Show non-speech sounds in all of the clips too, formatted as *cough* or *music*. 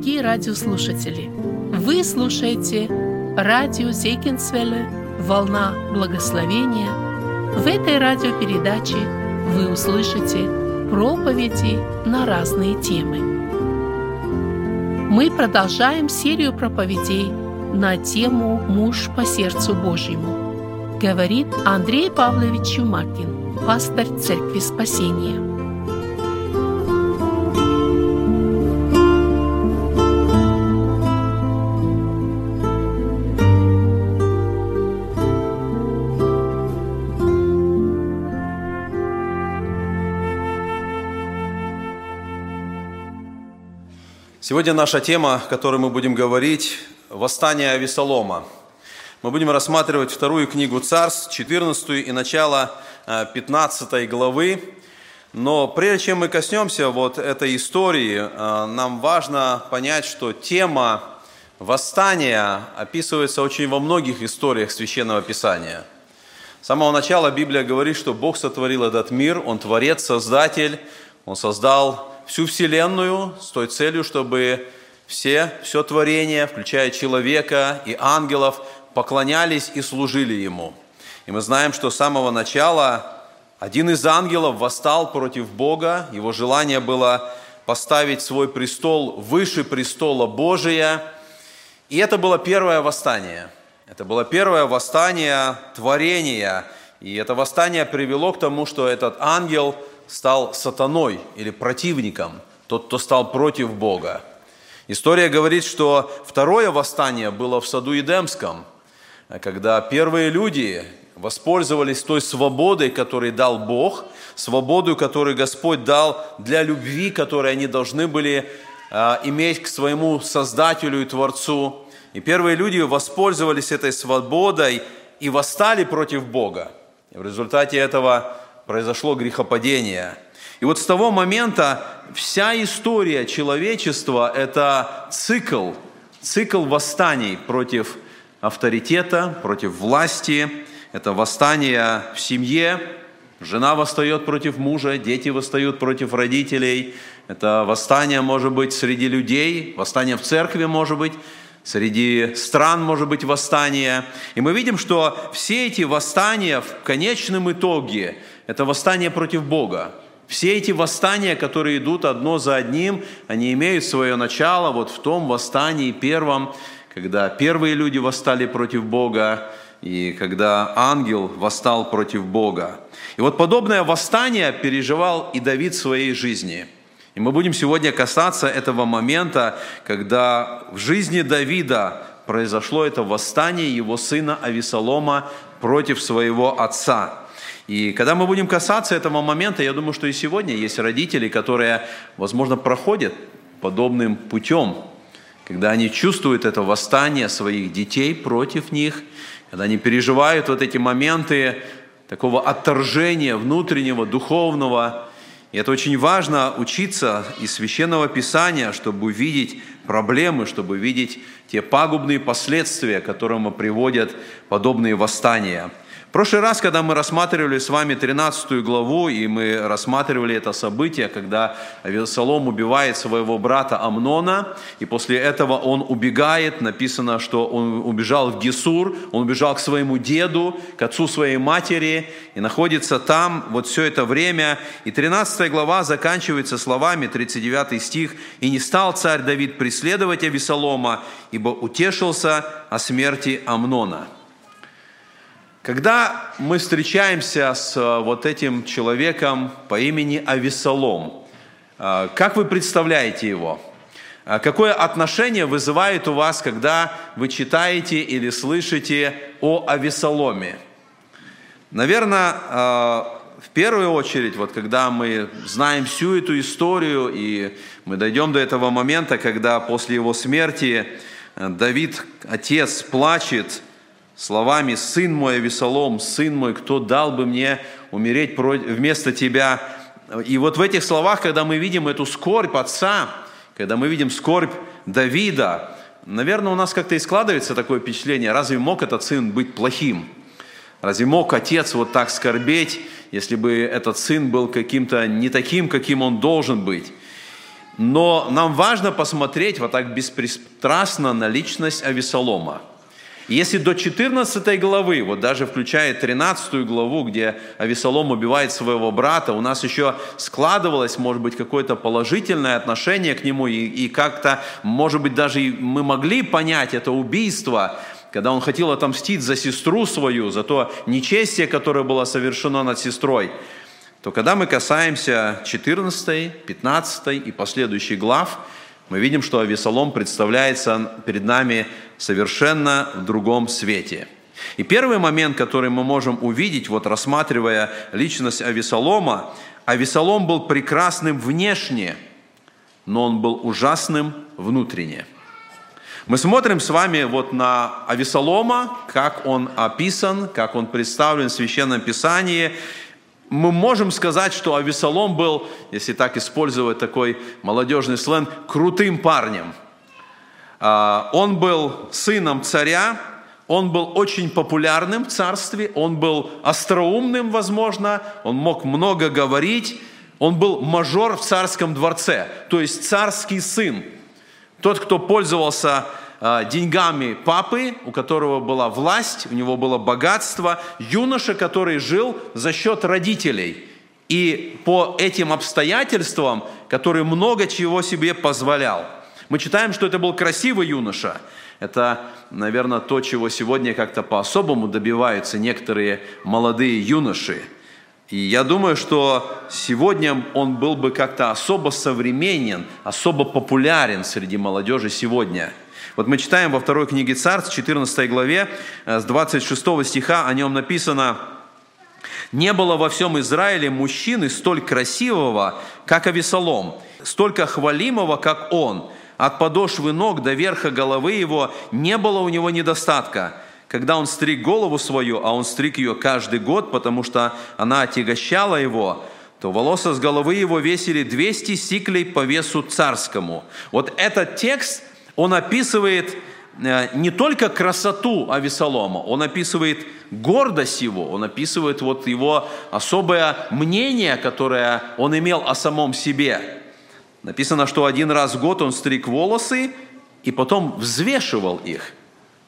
дорогие радиослушатели! Вы слушаете радио Зейкинсвелле «Волна благословения». В этой радиопередаче вы услышите проповеди на разные темы. Мы продолжаем серию проповедей на тему «Муж по сердцу Божьему», говорит Андрей Павлович Чумакин, пастор Церкви Спасения. Сегодня наша тема, о которой мы будем говорить, восстание Авесолома. Мы будем рассматривать вторую книгу Царств, 14 и начало 15 э, главы. Но прежде чем мы коснемся вот этой истории, э, нам важно понять, что тема восстания описывается очень во многих историях Священного Писания. С самого начала Библия говорит, что Бог сотворил этот мир, Он творец, создатель, Он создал всю Вселенную с той целью, чтобы все, все творение, включая человека и ангелов, поклонялись и служили Ему. И мы знаем, что с самого начала один из ангелов восстал против Бога, его желание было поставить свой престол выше престола Божия. И это было первое восстание. Это было первое восстание творения. И это восстание привело к тому, что этот ангел – стал сатаной или противником, тот, кто стал против Бога. История говорит, что второе восстание было в саду Едемском, когда первые люди воспользовались той свободой, которую дал Бог, свободу, которую Господь дал для любви, которую они должны были а, иметь к своему Создателю и Творцу. И первые люди воспользовались этой свободой и восстали против Бога. И в результате этого произошло грехопадение. И вот с того момента вся история человечества – это цикл, цикл восстаний против авторитета, против власти, это восстание в семье, жена восстает против мужа, дети восстают против родителей, это восстание может быть среди людей, восстание в церкви может быть, среди стран может быть восстание. И мы видим, что все эти восстания в конечном итоге это восстание против Бога. Все эти восстания, которые идут одно за одним, они имеют свое начало вот в том восстании первом, когда первые люди восстали против Бога, и когда ангел восстал против Бога. И вот подобное восстание переживал и Давид в своей жизни. И мы будем сегодня касаться этого момента, когда в жизни Давида произошло это восстание его сына Авесолома против своего отца. И когда мы будем касаться этого момента, я думаю, что и сегодня есть родители, которые, возможно, проходят подобным путем, когда они чувствуют это восстание своих детей против них, когда они переживают вот эти моменты такого отторжения внутреннего, духовного. И это очень важно учиться из Священного Писания, чтобы увидеть проблемы, чтобы видеть те пагубные последствия, к которым приводят подобные восстания – в прошлый раз, когда мы рассматривали с вами 13 главу, и мы рассматривали это событие, когда Авесолом убивает своего брата Амнона, и после этого он убегает, написано, что он убежал в Гесур, он убежал к своему деду, к отцу своей матери, и находится там вот все это время. И 13 глава заканчивается словами, 39 стих, «И не стал царь Давид преследовать Авесолома, ибо утешился о смерти Амнона». Когда мы встречаемся с э, вот этим человеком по имени Авесолом, э, как вы представляете его? Э, какое отношение вызывает у вас, когда вы читаете или слышите о Авесоломе? Наверное, в первую очередь, вот когда мы знаем всю эту историю, и мы дойдем до этого момента, когда после его смерти Давид, отец, плачет – словами «Сын мой, Авесолом, сын мой, кто дал бы мне умереть вместо тебя?» И вот в этих словах, когда мы видим эту скорбь отца, когда мы видим скорбь Давида, наверное, у нас как-то и складывается такое впечатление, разве мог этот сын быть плохим? Разве мог отец вот так скорбеть, если бы этот сын был каким-то не таким, каким он должен быть? Но нам важно посмотреть вот так беспристрастно на личность Авесолома. Если до 14 главы, вот даже включая 13 главу, где Авесолом убивает своего брата, у нас еще складывалось, может быть, какое-то положительное отношение к нему, и, и как-то, может быть, даже мы могли понять это убийство, когда он хотел отомстить за сестру свою, за то нечестие, которое было совершено над сестрой, то когда мы касаемся 14, 15 и последующих глав, мы видим, что Авесолом представляется перед нами совершенно в другом свете. И первый момент, который мы можем увидеть, вот рассматривая личность Авесолома, Авесолом был прекрасным внешне, но он был ужасным внутренне. Мы смотрим с вами вот на Авесолома, как он описан, как он представлен в Священном Писании, мы можем сказать, что Авесолом был, если так использовать такой молодежный сленг, крутым парнем. А, он был сыном царя, он был очень популярным в царстве, он был остроумным, возможно, он мог много говорить, он был мажор в царском дворце, то есть царский сын. Тот, кто пользовался деньгами папы, у которого была власть, у него было богатство, юноша, который жил за счет родителей. И по этим обстоятельствам, который много чего себе позволял. Мы читаем, что это был красивый юноша. Это, наверное, то, чего сегодня как-то по-особому добиваются некоторые молодые юноши. И я думаю, что сегодня он был бы как-то особо современен, особо популярен среди молодежи сегодня – вот мы читаем во второй книге Царств, 14 главе, э, с 26 стиха о нем написано, «Не было во всем Израиле мужчины столь красивого, как Авесолом, столько хвалимого, как он. От подошвы ног до верха головы его не было у него недостатка» когда он стриг голову свою, а он стриг ее каждый год, потому что она отягощала его, то волосы с головы его весили 200 сиклей по весу царскому. Вот этот текст он описывает э, не только красоту Авесолома, он описывает гордость его, он описывает вот его особое мнение, которое он имел о самом себе. Написано, что один раз в год он стриг волосы и потом взвешивал их.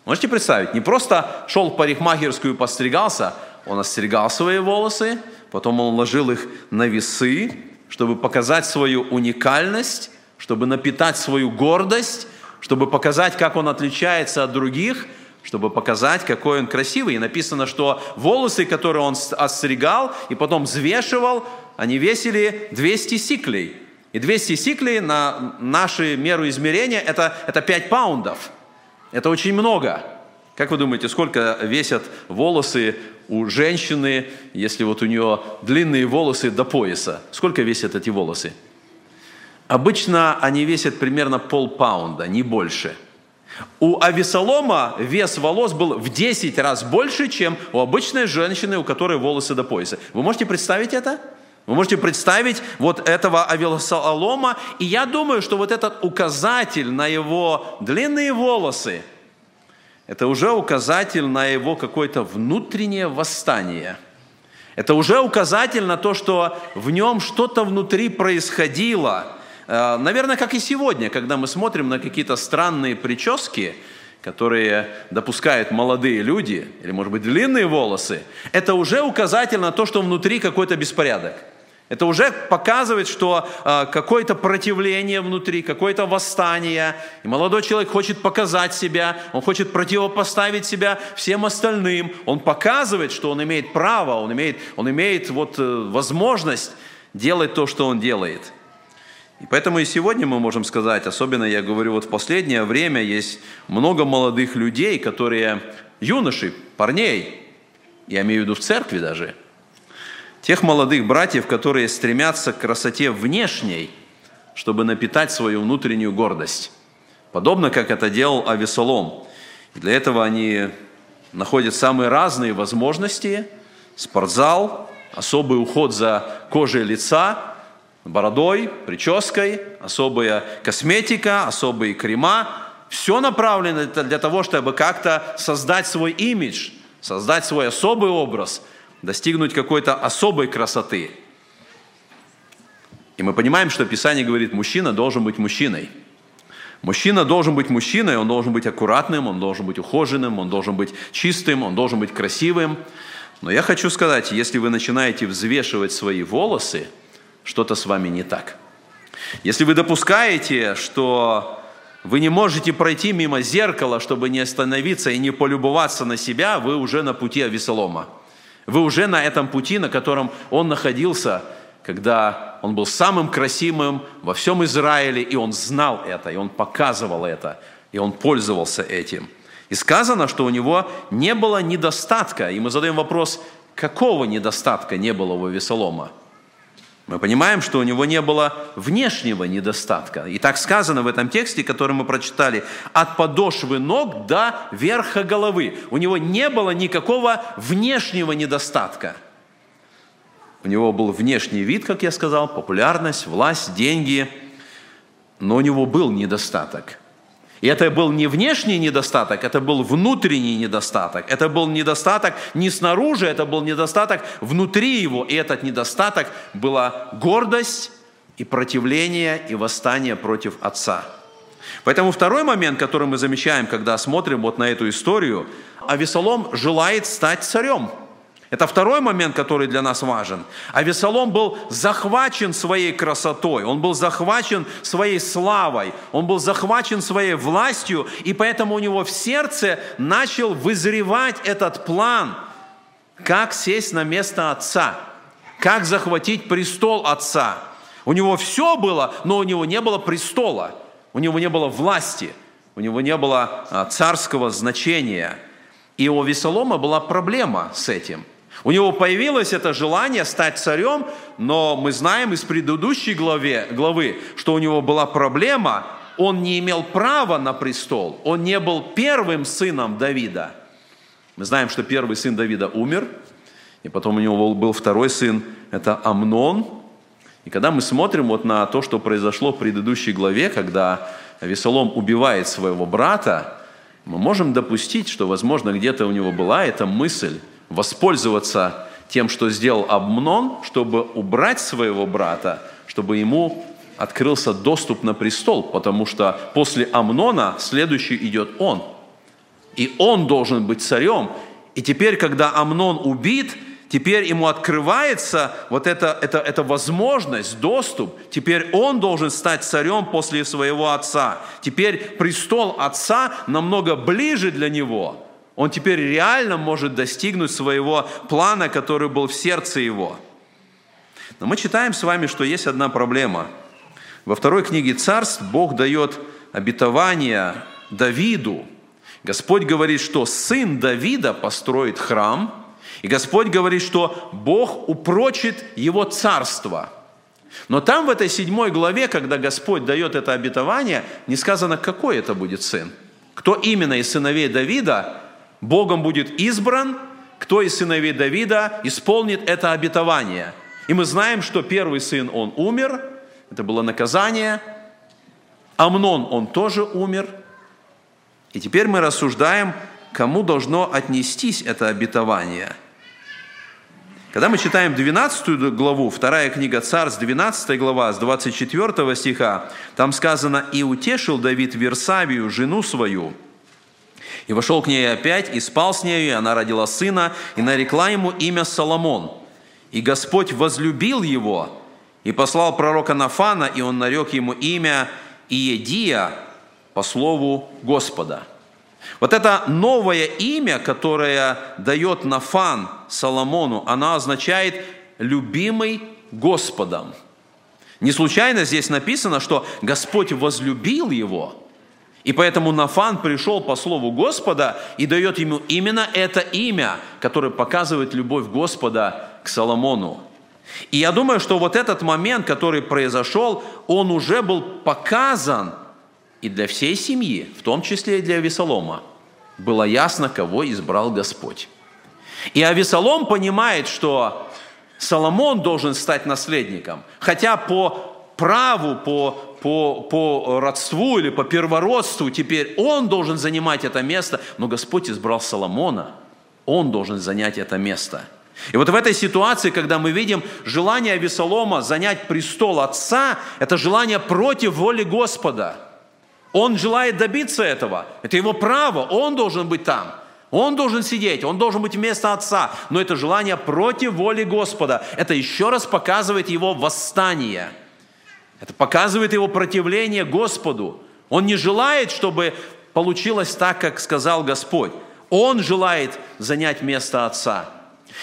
Можете представить, не просто шел в парикмахерскую и постригался, он остригал свои волосы, потом он ложил их на весы, чтобы показать свою уникальность, чтобы напитать свою гордость, чтобы показать, как он отличается от других, чтобы показать, какой он красивый. И написано, что волосы, которые он остригал и потом взвешивал, они весили 200 сиклей. И 200 сиклей на наши меру измерения это, это 5 паундов. Это очень много. Как вы думаете, сколько весят волосы у женщины, если вот у нее длинные волосы до пояса? Сколько весят эти волосы? Обычно они весят примерно полпаунда, не больше. У Авесолома вес волос был в 10 раз больше, чем у обычной женщины, у которой волосы до пояса. Вы можете представить это? Вы можете представить вот этого Авесолома, и я думаю, что вот этот указатель на его длинные волосы, это уже указатель на его какое-то внутреннее восстание. Это уже указатель на то, что в нем что-то внутри происходило – наверное, как и сегодня, когда мы смотрим на какие-то странные прически, которые допускают молодые люди, или, может быть, длинные волосы, это уже указатель на то, что внутри какой-то беспорядок. Это уже показывает, что э, какое-то противление внутри, какое-то восстание. И молодой человек хочет показать себя, он хочет противопоставить себя всем остальным. Он показывает, что он имеет право, он имеет, он имеет вот, э, возможность делать то, что он делает. И поэтому и сегодня мы можем сказать, особенно я говорю, вот в последнее время есть много молодых людей, которые юноши, парней, я имею в виду в церкви даже, тех молодых братьев, которые стремятся к красоте внешней, чтобы напитать свою внутреннюю гордость. Подобно, как это делал Авесолом. Для этого они находят самые разные возможности, спортзал, особый уход за кожей лица – бородой, прической, особая косметика, особые крема. Все направлено для того, чтобы как-то создать свой имидж, создать свой особый образ, достигнуть какой-то особой красоты. И мы понимаем, что Писание говорит, мужчина должен быть мужчиной. Мужчина должен быть мужчиной, он должен быть аккуратным, он должен быть ухоженным, он должен быть чистым, он должен быть красивым. Но я хочу сказать, если вы начинаете взвешивать свои волосы, что-то с вами не так. Если вы допускаете, что вы не можете пройти мимо зеркала, чтобы не остановиться и не полюбоваться на себя, вы уже на пути Авесолома. Вы уже на этом пути, на котором он находился, когда он был самым красивым во всем Израиле, и он знал это, и он показывал это, и он пользовался этим. И сказано, что у него не было недостатка. И мы задаем вопрос, какого недостатка не было у Авесолома? Мы понимаем, что у него не было внешнего недостатка. И так сказано в этом тексте, который мы прочитали, от подошвы ног до верха головы. У него не было никакого внешнего недостатка. У него был внешний вид, как я сказал, популярность, власть, деньги, но у него был недостаток – и это был не внешний недостаток, это был внутренний недостаток. Это был недостаток не снаружи, это был недостаток внутри его. И этот недостаток была гордость и противление и восстание против отца. Поэтому второй момент, который мы замечаем, когда смотрим вот на эту историю, Авесолом желает стать царем – это второй момент, который для нас важен. А Весолом был захвачен своей красотой, он был захвачен своей славой, он был захвачен своей властью, и поэтому у него в сердце начал вызревать этот план, как сесть на место отца, как захватить престол отца. У него все было, но у него не было престола, у него не было власти, у него не было а, царского значения. И у Весолома была проблема с этим – у него появилось это желание стать царем, но мы знаем из предыдущей главе, главы, что у него была проблема, он не имел права на престол, он не был первым сыном Давида. Мы знаем, что первый сын Давида умер, и потом у него был второй сын, это Амнон. И когда мы смотрим вот на то, что произошло в предыдущей главе, когда Весолом убивает своего брата, мы можем допустить, что, возможно, где-то у него была эта мысль, воспользоваться тем, что сделал Абмнон, чтобы убрать своего брата, чтобы ему открылся доступ на престол, потому что после Амнона следующий идет он. И он должен быть царем. И теперь, когда Амнон убит, теперь ему открывается вот эта, эта, эта возможность, доступ. Теперь он должен стать царем после своего отца. Теперь престол отца намного ближе для него – он теперь реально может достигнуть своего плана, который был в сердце его. Но мы читаем с вами, что есть одна проблема. Во второй книге Царств Бог дает обетование Давиду. Господь говорит, что сын Давида построит храм, и Господь говорит, что Бог упрочит его царство. Но там в этой седьмой главе, когда Господь дает это обетование, не сказано, какой это будет сын. Кто именно из сыновей Давида Богом будет избран, кто из сыновей Давида исполнит это обетование. И мы знаем, что первый сын, он умер, это было наказание. Амнон, он тоже умер. И теперь мы рассуждаем, кому должно отнестись это обетование. Когда мы читаем 12 главу, вторая книга Царств, 12 глава, с 24 стиха, там сказано, «И утешил Давид Версавию, жену свою, и вошел к ней опять, и спал с нею, и она родила сына, и нарекла ему имя Соломон. И Господь возлюбил его, и послал пророка Нафана, и он нарек ему имя Иедия по слову Господа. Вот это новое имя, которое дает Нафан Соломону, оно означает «любимый Господом». Не случайно здесь написано, что Господь возлюбил его – и поэтому Нафан пришел по слову Господа и дает ему именно это имя, которое показывает любовь Господа к Соломону. И я думаю, что вот этот момент, который произошел, он уже был показан и для всей семьи, в том числе и для Авесолома. Было ясно, кого избрал Господь. И Авесолом понимает, что Соломон должен стать наследником, хотя по праву, по, по, по родству или по первородству, теперь он должен занимать это место, но Господь избрал Соломона, он должен занять это место. И вот в этой ситуации, когда мы видим желание Авесолома занять престол отца, это желание против воли Господа. Он желает добиться этого. Это его право. Он должен быть там. Он должен сидеть, он должен быть вместо отца. Но это желание против воли Господа. Это еще раз показывает его восстание. Это показывает его противление Господу. Он не желает, чтобы получилось так, как сказал Господь. Он желает занять место отца.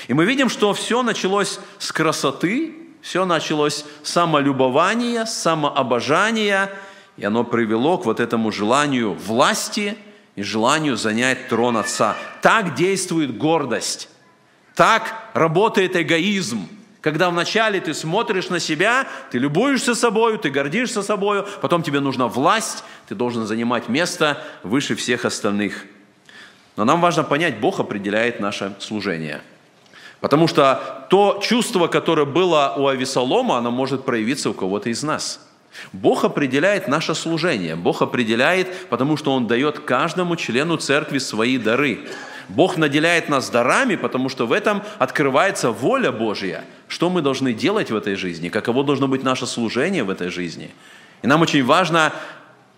И мы видим, что все началось с красоты, все началось с самолюбования, самообожания, и оно привело к вот этому желанию власти и желанию занять трон Отца. Так действует гордость, так работает эгоизм. Когда вначале ты смотришь на себя, ты любуешься собой, ты гордишься собой, потом тебе нужна власть, ты должен занимать место выше всех остальных. Но нам важно понять, Бог определяет наше служение – Потому что то чувство, которое было у Авесолома, оно может проявиться у кого-то из нас. Бог определяет наше служение. Бог определяет, потому что Он дает каждому члену церкви свои дары. Бог наделяет нас дарами, потому что в этом открывается воля Божья. Что мы должны делать в этой жизни, каково должно быть наше служение в этой жизни. И нам очень важно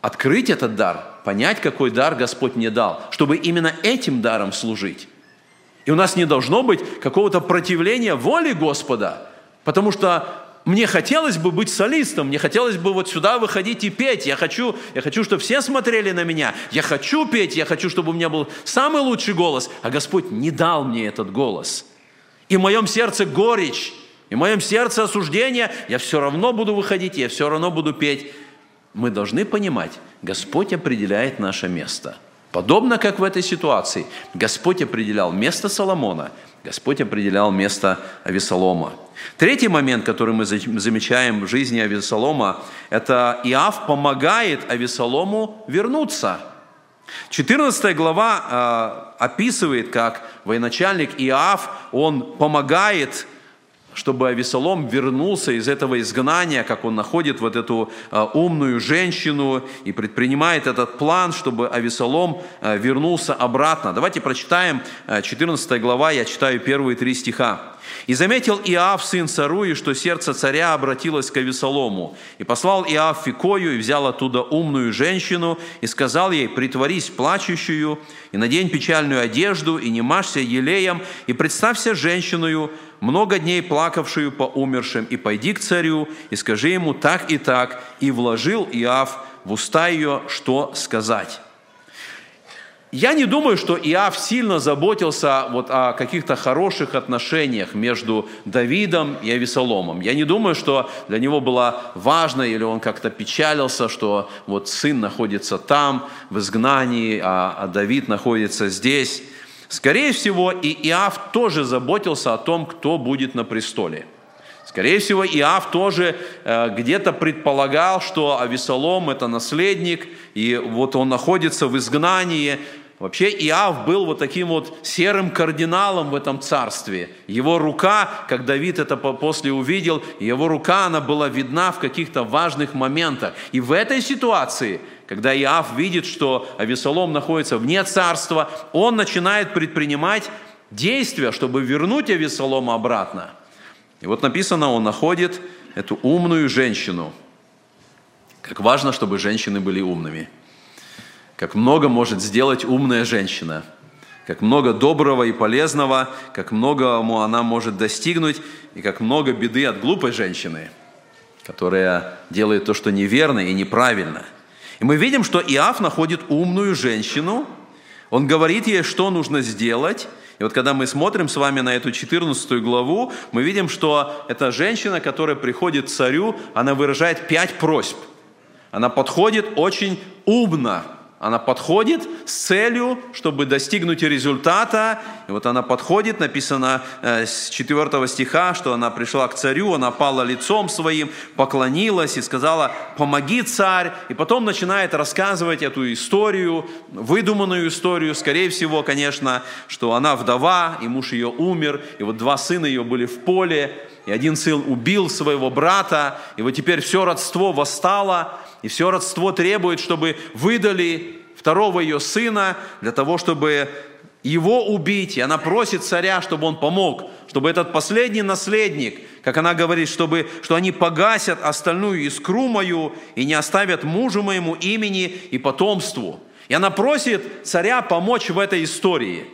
открыть этот дар, понять, какой дар Господь мне дал, чтобы именно этим даром служить. И у нас не должно быть какого-то противления воли Господа, потому что мне хотелось бы быть солистом, мне хотелось бы вот сюда выходить и петь. Я хочу, я хочу, чтобы все смотрели на меня. Я хочу петь, я хочу, чтобы у меня был самый лучший голос. А Господь не дал мне этот голос. И в моем сердце горечь, и в моем сердце осуждение. Я все равно буду выходить, я все равно буду петь. Мы должны понимать, Господь определяет наше место – Подобно как в этой ситуации, Господь определял место Соломона, Господь определял место Авесолома. Третий момент, который мы замечаем в жизни Авесолома, это Иав помогает Авесолому вернуться. 14 глава э, описывает, как военачальник Иав, он помогает чтобы Авесолом вернулся из этого изгнания, как он находит вот эту а, умную женщину и предпринимает этот план, чтобы Авесолом а, вернулся обратно. Давайте прочитаем 14 а, глава, я читаю первые три стиха. «И заметил Иав, сын Саруи, что сердце царя обратилось к Авесолому. И послал Иав Фикою, и взял оттуда умную женщину, и сказал ей, притворись плачущую, и надень печальную одежду, и не машься елеем, и представься женщиною, много дней плакавшую по умершим, и пойди к царю, и скажи ему так и так, и вложил Иав в уста ее, что сказать». Я не думаю, что Иав сильно заботился вот о каких-то хороших отношениях между Давидом и Авесоломом. Я не думаю, что для него было важно, или он как-то печалился, что вот сын находится там, в изгнании, а, а Давид находится здесь. Скорее всего, и Иав тоже заботился о том, кто будет на престоле. Скорее всего, Иав тоже э, где-то предполагал, что Авесолом – это наследник, и вот он находится в изгнании. Вообще Иав был вот таким вот серым кардиналом в этом царстве. Его рука, как Давид это после увидел, его рука, она была видна в каких-то важных моментах. И в этой ситуации когда Иав видит, что Авесолом находится вне царства, он начинает предпринимать действия, чтобы вернуть Авесолома обратно. И вот написано, он находит эту умную женщину. Как важно, чтобы женщины были умными. Как много может сделать умная женщина. Как много доброго и полезного, как многому она может достигнуть, и как много беды от глупой женщины, которая делает то, что неверно и неправильно – и мы видим, что Иав находит умную женщину, он говорит ей, что нужно сделать. И вот когда мы смотрим с вами на эту 14 главу, мы видим, что эта женщина, которая приходит к царю, она выражает пять просьб. Она подходит очень умно, она подходит с целью, чтобы достигнуть результата. И вот она подходит, написано э, с 4 стиха, что она пришла к царю, она пала лицом своим, поклонилась и сказала, помоги, царь. И потом начинает рассказывать эту историю, выдуманную историю, скорее всего, конечно, что она вдова, и муж ее умер, и вот два сына ее были в поле, и один сын убил своего брата, и вот теперь все родство восстало, и все родство требует, чтобы выдали второго ее сына для того, чтобы его убить. И она просит царя, чтобы он помог, чтобы этот последний наследник, как она говорит, чтобы, что они погасят остальную искру мою и не оставят мужу моему имени и потомству. И она просит царя помочь в этой истории,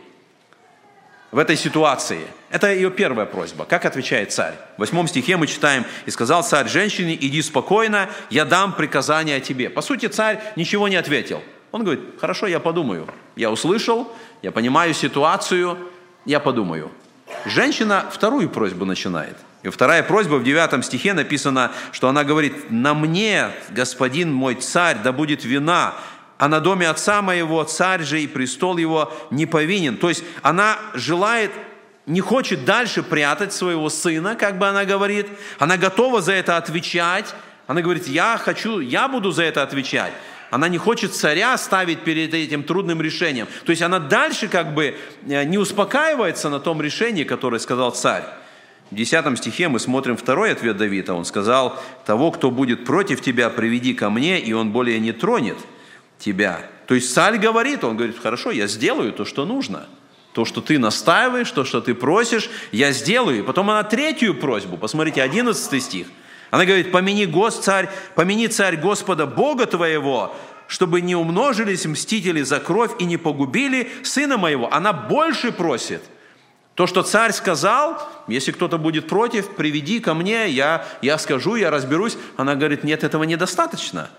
в этой ситуации. Это ее первая просьба. Как отвечает царь? В восьмом стихе мы читаем, «И сказал царь женщине, иди спокойно, я дам приказание тебе». По сути, царь ничего не ответил. Он говорит, хорошо, я подумаю. Я услышал, я понимаю ситуацию, я подумаю. Женщина вторую просьбу начинает. И вторая просьба в девятом стихе написано, что она говорит, «На мне, господин мой царь, да будет вина, а на доме отца моего царь же и престол его не повинен». То есть она желает, не хочет дальше прятать своего сына, как бы она говорит. Она готова за это отвечать. Она говорит, я хочу, я буду за это отвечать. Она не хочет царя ставить перед этим трудным решением. То есть она дальше как бы э, не успокаивается на том решении, которое сказал царь. В 10 стихе мы смотрим второй ответ Давида. Он сказал, того, кто будет против тебя, приведи ко мне, и он более не тронет тебя. То есть царь говорит, он говорит, хорошо, я сделаю то, что нужно. То, что ты настаиваешь, то, что ты просишь, я сделаю. И потом она третью просьбу, посмотрите, 11 стих – она говорит, помяни, Гос, царь, помяни царь Господа Бога твоего, чтобы не умножились мстители за кровь и не погубили сына моего. Она больше просит. То, что царь сказал, если кто-то будет против, приведи ко мне, я, я скажу, я разберусь. Она говорит, нет, этого недостаточно.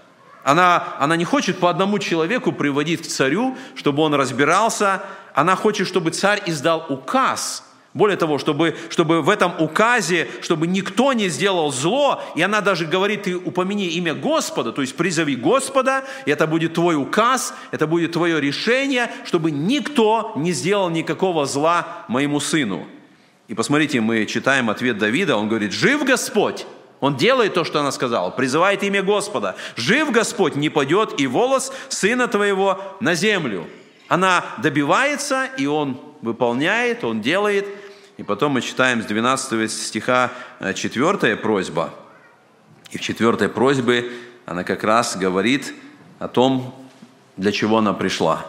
Она, она не хочет по одному человеку приводить к царю, чтобы он разбирался. Она хочет, чтобы царь издал указ – более того, чтобы, чтобы в этом указе, чтобы никто не сделал зло, и она даже говорит, ты упомяни имя Господа, то есть призови Господа, и это будет твой указ, это будет твое решение, чтобы никто не сделал никакого зла моему сыну. И посмотрите, мы читаем ответ Давида, он говорит, жив Господь, он делает то, что она сказала, призывает имя Господа. Жив Господь, не падет и волос сына твоего на землю. Она добивается, и он выполняет, он делает. И потом мы читаем с 12 стиха 4 э, просьба. И в четвертой просьбе она как раз говорит о том, для чего она пришла.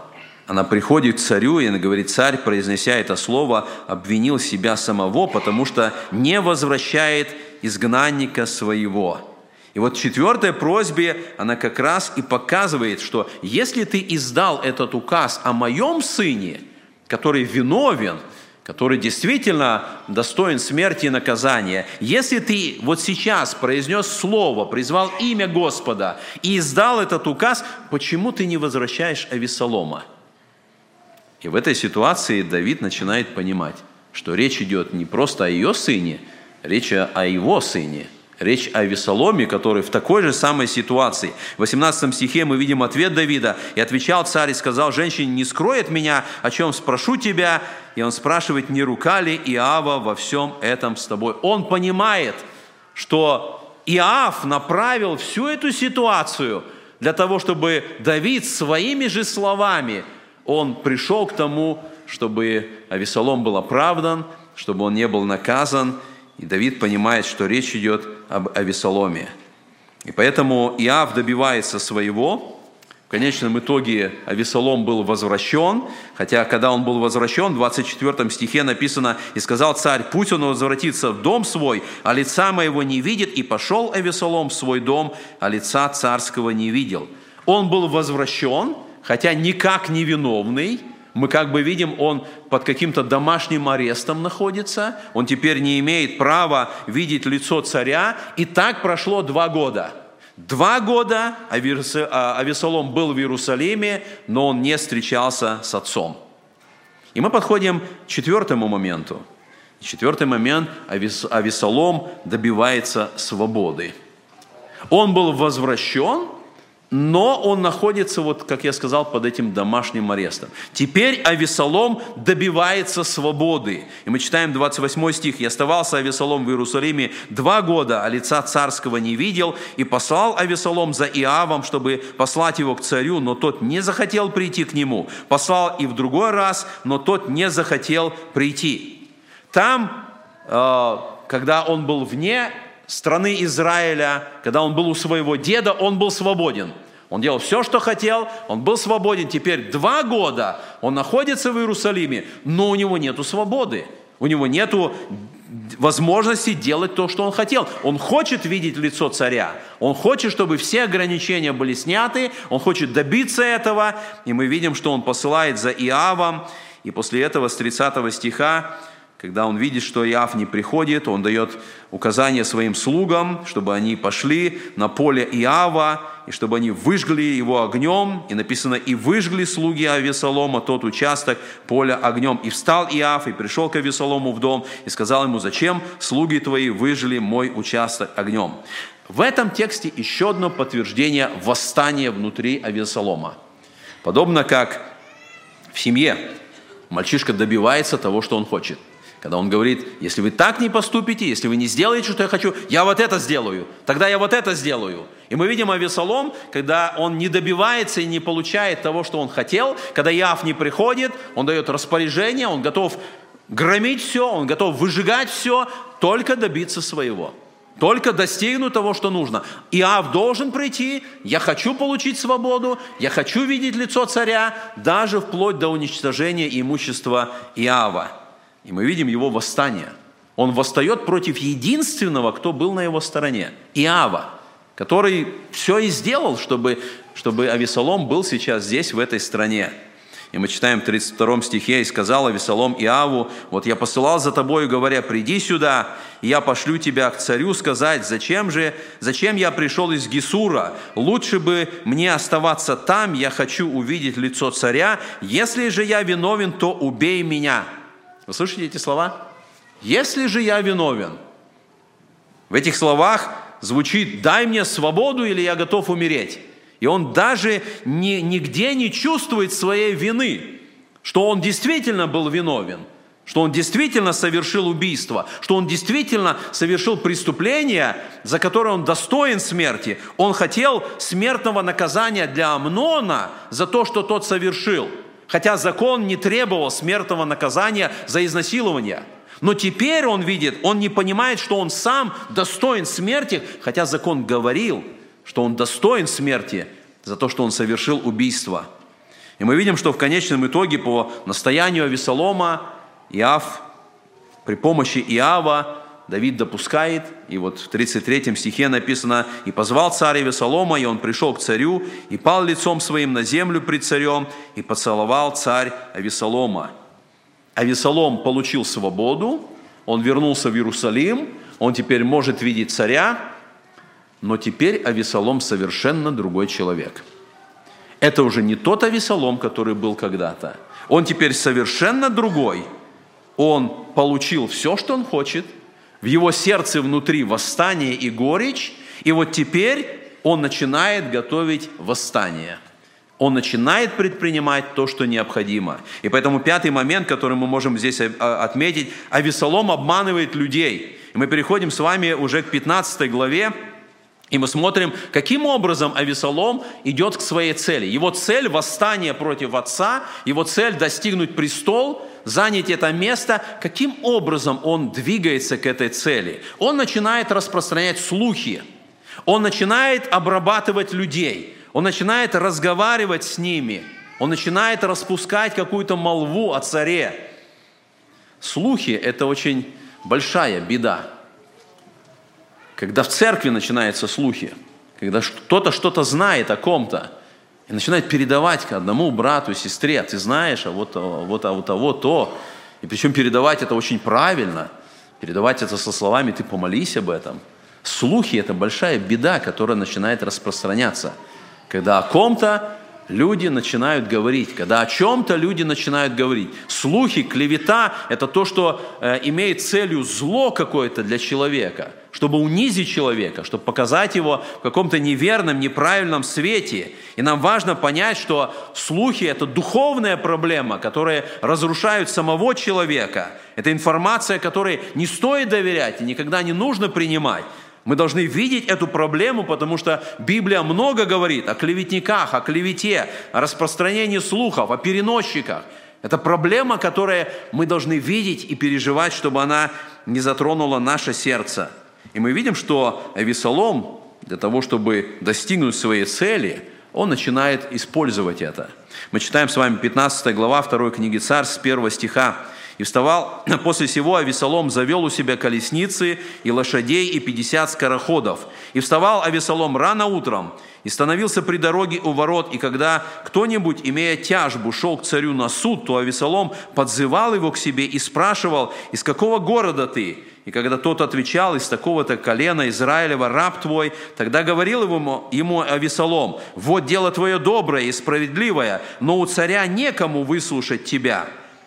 Она приходит к царю, и она говорит, царь, произнеся это слово, обвинил себя самого, потому что не возвращает изгнанника своего. И вот в четвертой просьбе она как раз и показывает, что если ты издал этот указ о моем сыне, который виновен, который действительно достоин смерти и наказания, если ты вот сейчас произнес слово, призвал имя Господа и издал этот указ, почему ты не возвращаешь Авесолома? И в этой ситуации Давид начинает понимать, что речь идет не просто о ее сыне, речь о его сыне – Речь о Весоломе, который в такой же самой ситуации. В 18 стихе мы видим ответ Давида. «И отвечал царь и сказал, женщине, не скроет меня, о чем спрошу тебя». И он спрашивает, не рука ли Иава во всем этом с тобой. Он понимает, что Иав направил всю эту ситуацию для того, чтобы Давид своими же словами, он пришел к тому, чтобы Авесолом был оправдан, чтобы он не был наказан – и Давид понимает, что речь идет об Авесоломе. И поэтому Иав добивается своего. В конечном итоге Авесолом был возвращен, хотя когда он был возвращен, в 24 стихе написано, «И сказал царь, пусть он возвратится в дом свой, а лица моего не видит, и пошел Авесолом в свой дом, а лица царского не видел». Он был возвращен, хотя никак не виновный, мы как бы видим, он под каким-то домашним арестом находится, он теперь не имеет права видеть лицо царя, и так прошло два года. Два года а, Авесолом был в Иерусалиме, но он не встречался с отцом. И мы подходим к четвертому моменту. Четвертый момент – Авесолом добивается свободы. Он был возвращен – но он находится, вот, как я сказал, под этим домашним арестом. Теперь Авесолом добивается свободы. И мы читаем 28 стих. «И оставался Авесолом в Иерусалиме два года, а лица царского не видел, и послал Авесолом за Иавом, чтобы послать его к царю, но тот не захотел прийти к нему. Послал и в другой раз, но тот не захотел прийти». Там, э, когда он был вне страны Израиля, когда он был у своего деда, он был свободен. Он делал все, что хотел, он был свободен. Теперь два года он находится в Иерусалиме, но у него нет свободы. У него нет возможности делать то, что он хотел. Он хочет видеть лицо царя. Он хочет, чтобы все ограничения были сняты. Он хочет добиться этого. И мы видим, что он посылает за Иавом. И после этого с 30 стиха когда он видит, что Иав не приходит, он дает указание своим слугам, чтобы они пошли на поле Иава, и чтобы они выжгли его огнем. И написано, и выжгли слуги Авесолома тот участок поля огнем. И встал Иав, и пришел к Авесолому в дом, и сказал ему, зачем слуги твои выжгли мой участок огнем. В этом тексте еще одно подтверждение восстания внутри Авесолома. Подобно как в семье мальчишка добивается того, что он хочет. Когда он говорит, если вы так не поступите, если вы не сделаете, что я хочу, я вот это сделаю, тогда я вот это сделаю. И мы видим Авесолом, когда он не добивается и не получает того, что он хотел, когда Яв не приходит, он дает распоряжение, он готов громить все, он готов выжигать все, только добиться своего. Только достигнуть того, что нужно. Иав должен прийти, я хочу получить свободу, я хочу видеть лицо царя, даже вплоть до уничтожения имущества Иава. И мы видим его восстание. Он восстает против единственного, кто был на его стороне, Иава, который все и сделал, чтобы, чтобы Авесолом был сейчас здесь, в этой стране. И мы читаем в 32 стихе, «И сказал Авесолом Иаву, вот я посылал за тобою, говоря, приди сюда, и я пошлю тебя к царю сказать, зачем же, зачем я пришел из Гесура? Лучше бы мне оставаться там, я хочу увидеть лицо царя, если же я виновен, то убей меня». Вы слышите эти слова? Если же я виновен, в этих словах звучит «дай мне свободу или я готов умереть». И он даже ни, нигде не чувствует своей вины, что он действительно был виновен, что он действительно совершил убийство, что он действительно совершил преступление, за которое он достоин смерти. Он хотел смертного наказания для Амнона за то, что тот совершил – хотя закон не требовал смертного наказания за изнасилование. Но теперь он видит, он не понимает, что он сам достоин смерти, хотя закон говорил, что он достоин смерти за то, что он совершил убийство. И мы видим, что в конечном итоге по настоянию Авесолома Иав при помощи Иава Давид допускает, и вот в 33 стихе написано, «И позвал царя Весолома, и он пришел к царю, и пал лицом своим на землю пред царем, и поцеловал царь Авесолома». Авесолом получил свободу, он вернулся в Иерусалим, он теперь может видеть царя, но теперь Авесолом совершенно другой человек. Это уже не тот Авесолом, который был когда-то. Он теперь совершенно другой. Он получил все, что он хочет – в его сердце внутри восстание и горечь, и вот теперь он начинает готовить восстание. Он начинает предпринимать то, что необходимо. И поэтому пятый момент, который мы можем здесь отметить, Авесолом обманывает людей. И мы переходим с вами уже к 15 главе, и мы смотрим, каким образом Авесолом идет к своей цели. Его цель – восстание против отца, его цель – достигнуть престол, занять это место. Каким образом он двигается к этой цели? Он начинает распространять слухи, он начинает обрабатывать людей, он начинает разговаривать с ними, он начинает распускать какую-то молву о царе. Слухи – это очень большая беда когда в церкви начинаются слухи, когда кто-то что-то знает о ком-то, и начинает передавать к одному брату, сестре, а ты знаешь, а вот, а вот, а вот, вот то. И причем передавать это очень правильно. Передавать это со словами «ты помолись об этом». Слухи – это большая беда, которая начинает распространяться. Когда о ком-то люди начинают говорить, когда о чем-то люди начинают говорить. Слухи, клевета – это то, что э, имеет целью зло какое-то для человека, чтобы унизить человека, чтобы показать его в каком-то неверном, неправильном свете. И нам важно понять, что слухи – это духовная проблема, которая разрушает самого человека. Это информация, которой не стоит доверять и никогда не нужно принимать. Мы должны видеть эту проблему, потому что Библия много говорит о клеветниках, о клевете, о распространении слухов, о переносчиках. Это проблема, которую мы должны видеть и переживать, чтобы она не затронула наше сердце. И мы видим, что Авесолом для того, чтобы достигнуть своей цели, он начинает использовать это. Мы читаем с вами 15 глава 2 книги Царь с 1 стиха. «И вставал *clears throat* после сего Авесолом завел у себя колесницы и лошадей и пятьдесят скороходов. И вставал Авесолом рано утром и становился при дороге у ворот, и когда кто-нибудь, имея тяжбу, шел к царю на суд, то Авесолом подзывал его к себе и спрашивал, из какого города ты? И когда тот отвечал, из такого-то колена Израилева, раб твой, тогда говорил ему, ему Авесолом, вот дело твое доброе и справедливое, но у царя некому выслушать тебя.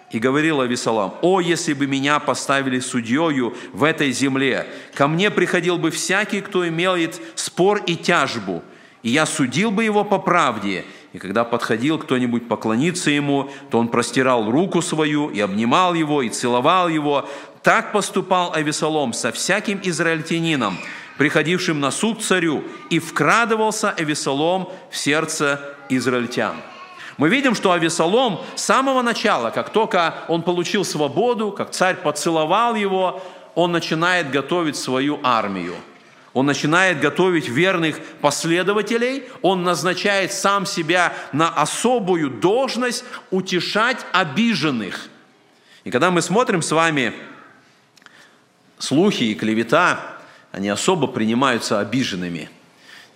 И говорил Авесолом, о, если бы меня поставили судьею в этой земле, ко мне приходил бы всякий, кто имеет спор и тяжбу, и я судил бы его по правде. И когда подходил кто-нибудь поклониться ему, то он простирал руку свою и обнимал его, и целовал его. Так поступал Авесолом со всяким израильтянином, приходившим на суд царю, и вкрадывался Авесолом в сердце израильтян. Мы видим, что Авесолом с самого начала, как только он получил свободу, как царь поцеловал его, он начинает готовить свою армию – он начинает готовить верных последователей, он назначает сам себя на особую должность утешать обиженных. И когда мы смотрим с вами слухи и клевета, они особо принимаются обиженными.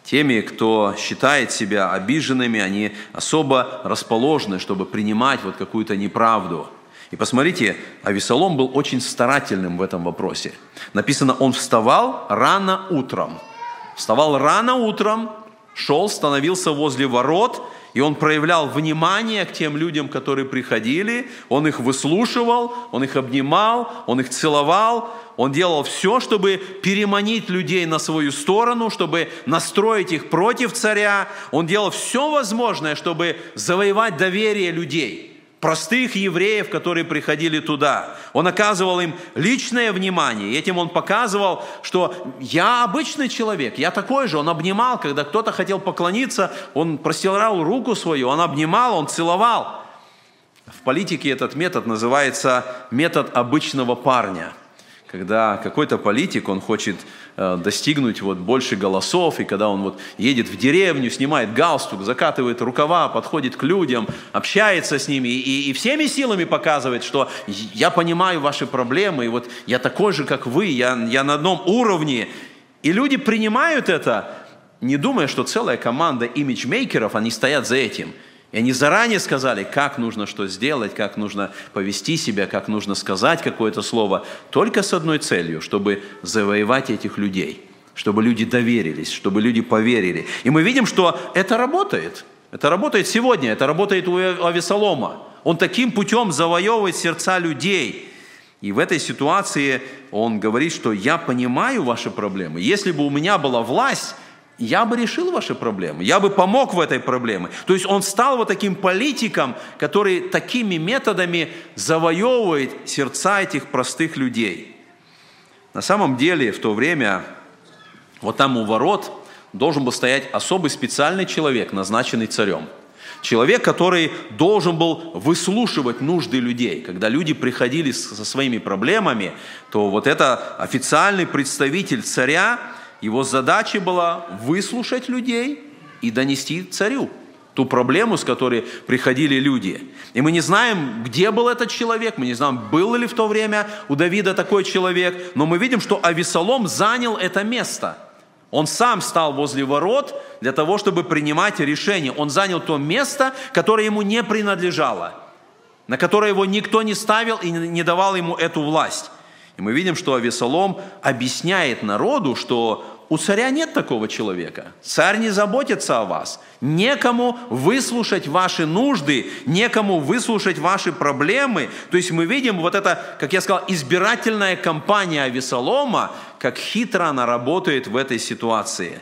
Теми, кто считает себя обиженными, они особо расположены, чтобы принимать вот какую-то неправду – и посмотрите, Авесолом был очень старательным в этом вопросе. Написано, он вставал рано утром. Вставал рано утром, шел, становился возле ворот, и он проявлял внимание к тем людям, которые приходили, он их выслушивал, он их обнимал, он их целовал, он делал все, чтобы переманить людей на свою сторону, чтобы настроить их против царя. Он делал все возможное, чтобы завоевать доверие людей – простых евреев, которые приходили туда. Он оказывал им личное внимание. И этим он показывал, что я обычный человек, я такой же. Он обнимал, когда кто-то хотел поклониться, он простирал руку свою, он обнимал, он целовал. В политике этот метод называется метод обычного парня – когда какой-то политик, он хочет достигнуть вот больше голосов, и когда он вот едет в деревню, снимает галстук, закатывает рукава, подходит к людям, общается с ними и, и всеми силами показывает, что я понимаю ваши проблемы, и вот я такой же, как вы, я, я на одном уровне. И люди принимают это, не думая, что целая команда имиджмейкеров, они стоят за этим – и они заранее сказали, как нужно что сделать, как нужно повести себя, как нужно сказать какое-то слово, только с одной целью, чтобы завоевать этих людей, чтобы люди доверились, чтобы люди поверили. И мы видим, что это работает. Это работает сегодня, это работает у Авесолома. Он таким путем завоевывает сердца людей. И в этой ситуации он говорит, что я понимаю ваши проблемы. Если бы у меня была власть, я бы решил ваши проблемы, я бы помог в этой проблеме. То есть он стал вот таким политиком, который такими методами завоевывает сердца этих простых людей. На самом деле в то время вот там у ворот должен был стоять особый специальный человек, назначенный царем. Человек, который должен был выслушивать нужды людей. Когда люди приходили со своими проблемами, то вот это официальный представитель царя, его задача была выслушать людей и донести царю ту проблему, с которой приходили люди. И мы не знаем, где был этот человек, мы не знаем, был ли в то время у Давида такой человек, но мы видим, что Авесолом занял это место. Он сам стал возле ворот для того, чтобы принимать решение. Он занял то место, которое ему не принадлежало, на которое его никто не ставил и не давал ему эту власть. И мы видим, что Авесолом объясняет народу, что у царя нет такого человека. Царь не заботится о вас. Некому выслушать ваши нужды, некому выслушать ваши проблемы. То есть мы видим вот это, как я сказал, избирательная кампания Авесолома, как хитро она работает в этой ситуации.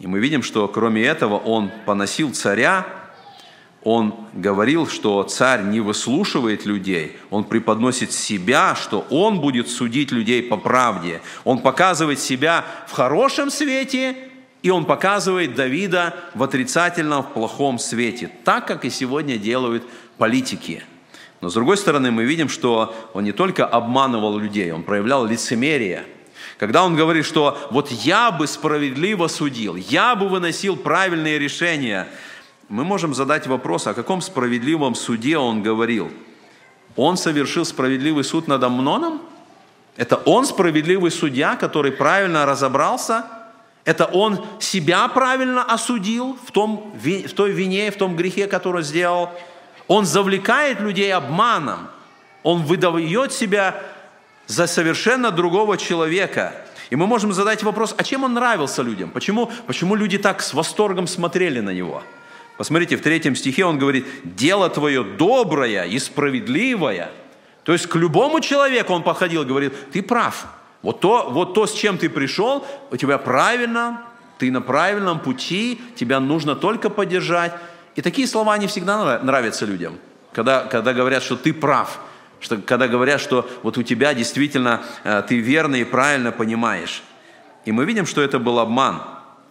И мы видим, что кроме этого он поносил царя, он говорил, что царь не выслушивает людей, он преподносит себя, что он будет судить людей по правде. Он показывает себя в хорошем свете, и он показывает Давида в отрицательном, в плохом свете, так как и сегодня делают политики. Но с другой стороны, мы видим, что он не только обманывал людей, он проявлял лицемерие. Когда он говорит, что вот я бы справедливо судил, я бы выносил правильные решения, мы можем задать вопрос, о каком справедливом суде он говорил. Он совершил справедливый суд над Амноном? Это он справедливый судья, который правильно разобрался? Это он себя правильно осудил в, том, в той вине, в том грехе, который сделал? Он завлекает людей обманом. Он выдает себя за совершенно другого человека. И мы можем задать вопрос, а чем он нравился людям? Почему, почему люди так с восторгом смотрели на него? Посмотрите, в третьем стихе он говорит, «Дело твое доброе и справедливое». То есть к любому человеку он подходил и говорит, ты прав. Вот то, вот то, с чем ты пришел, у тебя правильно, ты на правильном пути, тебя нужно только поддержать. И такие слова не всегда нравятся людям, когда, когда говорят, что ты прав, что, когда говорят, что вот у тебя действительно э, ты верно и правильно понимаешь. И мы видим, что это был обман.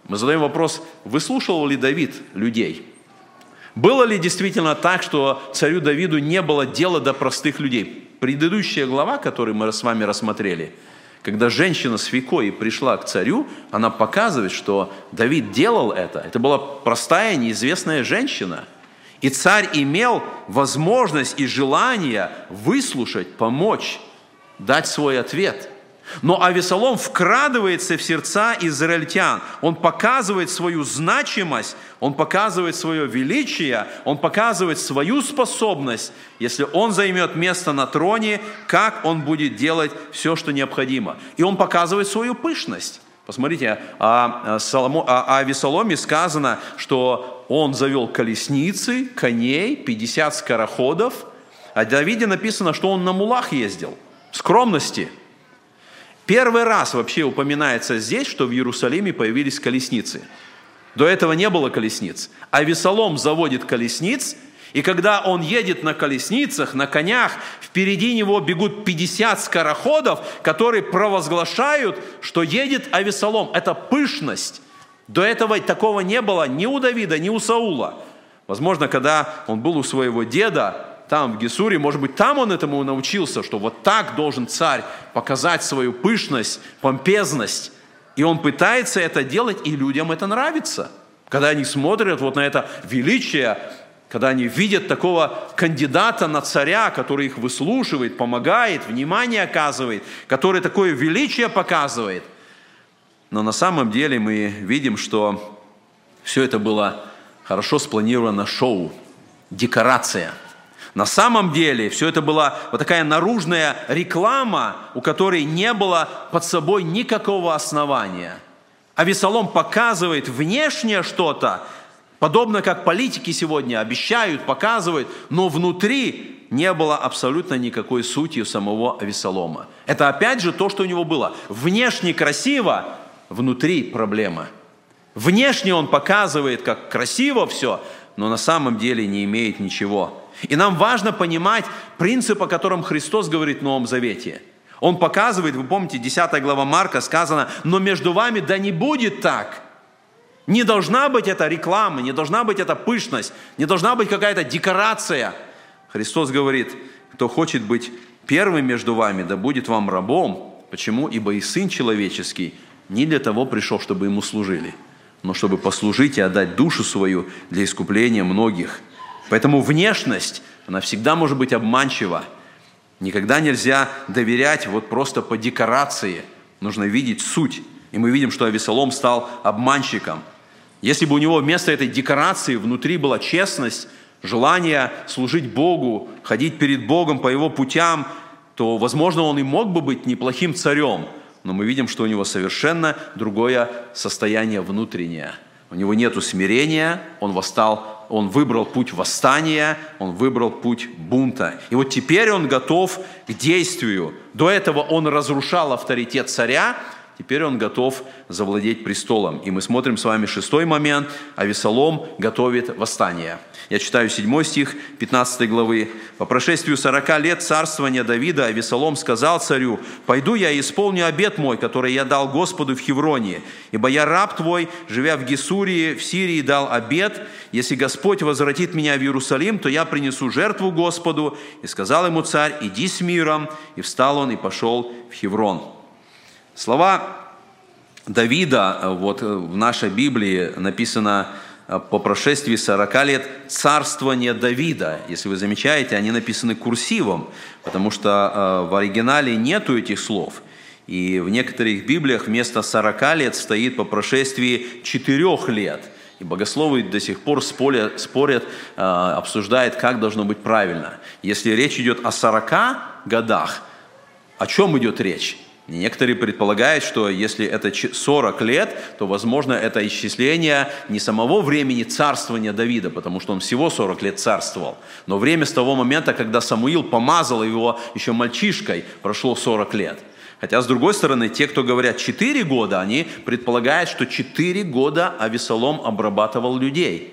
Мы задаем вопрос, выслушивал ли Давид людей? Было ли действительно так, что царю Давиду не было дела до простых людей? Предыдущая глава, которую мы с вами рассмотрели, когда женщина с Викой пришла к царю, она показывает, что Давид делал это. Это была простая, неизвестная женщина. И царь имел возможность и желание выслушать, помочь, дать свой ответ – но Авесолом вкрадывается в сердца израильтян. Он показывает свою значимость, он показывает свое величие, он показывает свою способность. Если он займет место на троне, как он будет делать все, что необходимо. И он показывает свою пышность. Посмотрите, о, Соломо, о Авесоломе сказано, что он завел колесницы, коней, 50 скороходов. О Давиде написано, что он на мулах ездил. Скромности – Первый раз вообще упоминается здесь, что в Иерусалиме появились колесницы. До этого не было колесниц. А Весолом заводит колесниц, и когда он едет на колесницах, на конях, впереди него бегут 50 скороходов, которые провозглашают, что едет Авесолом. Это пышность. До этого такого не было ни у Давида, ни у Саула. Возможно, когда он был у своего деда, там, в Гесуре, может быть, там он этому научился, что вот так должен царь показать свою пышность, помпезность. И он пытается это делать, и людям это нравится. Когда они смотрят вот на это величие, когда они видят такого кандидата на царя, который их выслушивает, помогает, внимание оказывает, который такое величие показывает. Но на самом деле мы видим, что все это было хорошо спланировано шоу, декорация – на самом деле все это была вот такая наружная реклама, у которой не было под собой никакого основания. А Весолом показывает внешнее что-то, подобно как политики сегодня обещают, показывают, но внутри не было абсолютно никакой сути у самого Авесолома. Это опять же то, что у него было. Внешне красиво, внутри проблема. Внешне он показывает, как красиво все, но на самом деле не имеет ничего. И нам важно понимать принцип, о котором Христос говорит в Новом Завете. Он показывает, вы помните, 10 глава Марка сказано, но между вами да не будет так. Не должна быть эта реклама, не должна быть эта пышность, не должна быть какая-то декорация. Христос говорит, кто хочет быть первым между вами, да будет вам рабом. Почему? Ибо и Сын Человеческий не для того пришел, чтобы Ему служили, но чтобы послужить и отдать душу свою для искупления многих – Поэтому внешность, она всегда может быть обманчива. Никогда нельзя доверять вот просто по декорации. Нужно видеть суть. И мы видим, что Авесолом стал обманщиком. Если бы у него вместо этой декорации внутри была честность, желание служить Богу, ходить перед Богом по Его путям, то, возможно, он и мог бы быть неплохим царем. Но мы видим, что у него совершенно другое состояние внутреннее. У него нет смирения, он восстал он выбрал путь восстания, он выбрал путь бунта. И вот теперь он готов к действию. До этого он разрушал авторитет царя, теперь он готов завладеть престолом. И мы смотрим с вами шестой момент, а Весолом готовит восстание. Я читаю 7 стих 15 главы. «По прошествию 40 лет царствования Давида Авесолом сказал царю, «Пойду я и исполню обет мой, который я дал Господу в Хевроне, ибо я раб твой, живя в Гесурии, в Сирии, дал обет, если Господь возвратит меня в Иерусалим, то я принесу жертву Господу». И сказал ему царь, «Иди с миром». И встал он и пошел в Хеврон. Слова Давида э, вот э, в нашей Библии написано э, по прошествии 40 лет царствования Давида. Если вы замечаете, они написаны курсивом, потому что в оригинале нету этих слов. И в некоторых Библиях вместо 40 лет стоит по прошествии 4 лет. И богословы до сих пор спорят, спорят обсуждают, как должно быть правильно. Если речь идет о 40 годах, о чем идет речь? Некоторые предполагают, что если это 40 лет, то, возможно, это исчисление не самого времени царствования Давида, потому что он всего 40 лет царствовал, но время с того момента, когда Самуил помазал его еще мальчишкой, прошло 40 лет. Хотя, с другой стороны, те, кто говорят 4 года, они предполагают, что 4 года Авесолом обрабатывал людей –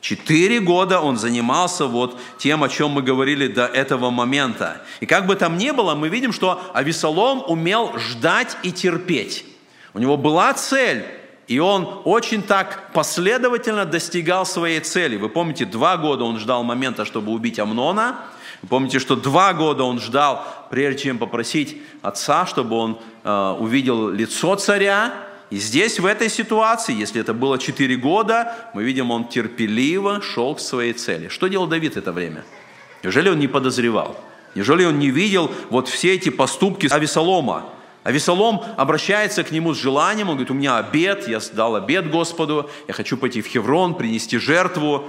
Четыре года он занимался вот тем, о чем мы говорили до этого момента. И как бы там ни было, мы видим, что Авесолом умел ждать и терпеть. У него была цель, и он очень так последовательно достигал своей цели. Вы помните, два года он ждал момента, чтобы убить Амнона. Вы помните, что два года он ждал, прежде чем попросить отца, чтобы он э, увидел лицо царя. И здесь, в этой ситуации, если это было 4 года, мы видим, он терпеливо шел к своей цели. Что делал Давид это время? Неужели он не подозревал? Неужели он не видел вот все эти поступки Авесолома? Авесолом обращается к нему с желанием, он говорит, у меня обед, я дал обед Господу, я хочу пойти в Хеврон, принести жертву.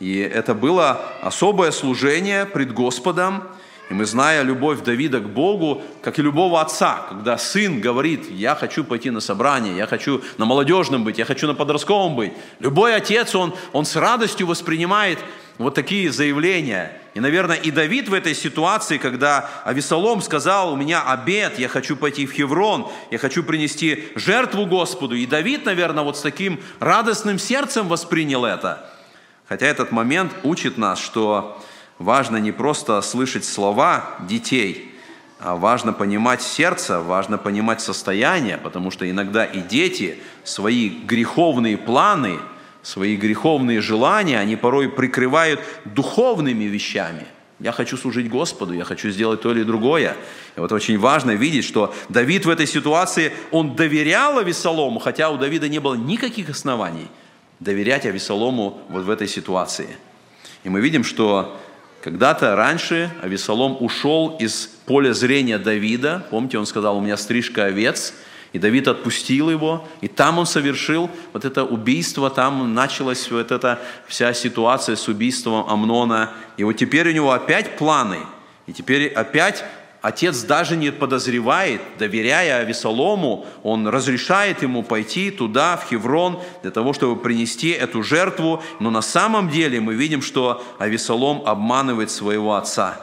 И это было особое служение пред Господом, и мы, зная любовь Давида к Богу, как и любого отца, когда сын говорит, я хочу пойти на собрание, я хочу на молодежном быть, я хочу на подростковом быть. Любой отец, он, он с радостью воспринимает вот такие заявления. И, наверное, и Давид в этой ситуации, когда Авесолом сказал, у меня обед, я хочу пойти в Хеврон, я хочу принести жертву Господу. И Давид, наверное, вот с таким радостным сердцем воспринял это. Хотя этот момент учит нас, что важно не просто слышать слова детей, а важно понимать сердце, важно понимать состояние, потому что иногда и дети свои греховные планы, свои греховные желания, они порой прикрывают духовными вещами. Я хочу служить Господу, я хочу сделать то или другое. И вот очень важно видеть, что Давид в этой ситуации, он доверял Авесолому, хотя у Давида не было никаких оснований доверять Авесолому вот в этой ситуации. И мы видим, что когда-то раньше Авесолом ушел из поля зрения Давида. Помните, он сказал, у меня стрижка овец. И Давид отпустил его, и там он совершил вот это убийство, там началась вот эта вся ситуация с убийством Амнона. И вот теперь у него опять планы, и теперь опять Отец даже не подозревает, доверяя Авесолому, он разрешает ему пойти туда, в Хеврон, для того, чтобы принести эту жертву. Но на самом деле мы видим, что Авесолом обманывает своего отца.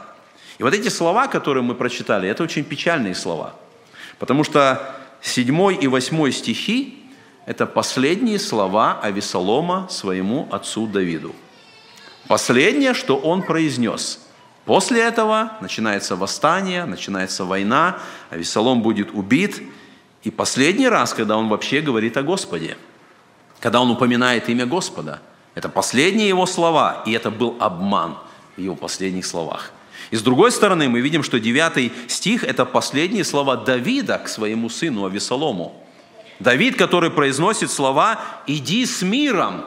И вот эти слова, которые мы прочитали, это очень печальные слова. Потому что 7 и 8 стихи – это последние слова Авесолома своему отцу Давиду. Последнее, что он произнес – После этого начинается восстание, начинается война, а Весолом будет убит. И последний раз, когда он вообще говорит о Господе, когда он упоминает имя Господа, это последние его слова, и это был обман в его последних словах. И с другой стороны, мы видим, что 9 стих – это последние слова Давида к своему сыну Авесолому. Давид, который произносит слова «иди с миром».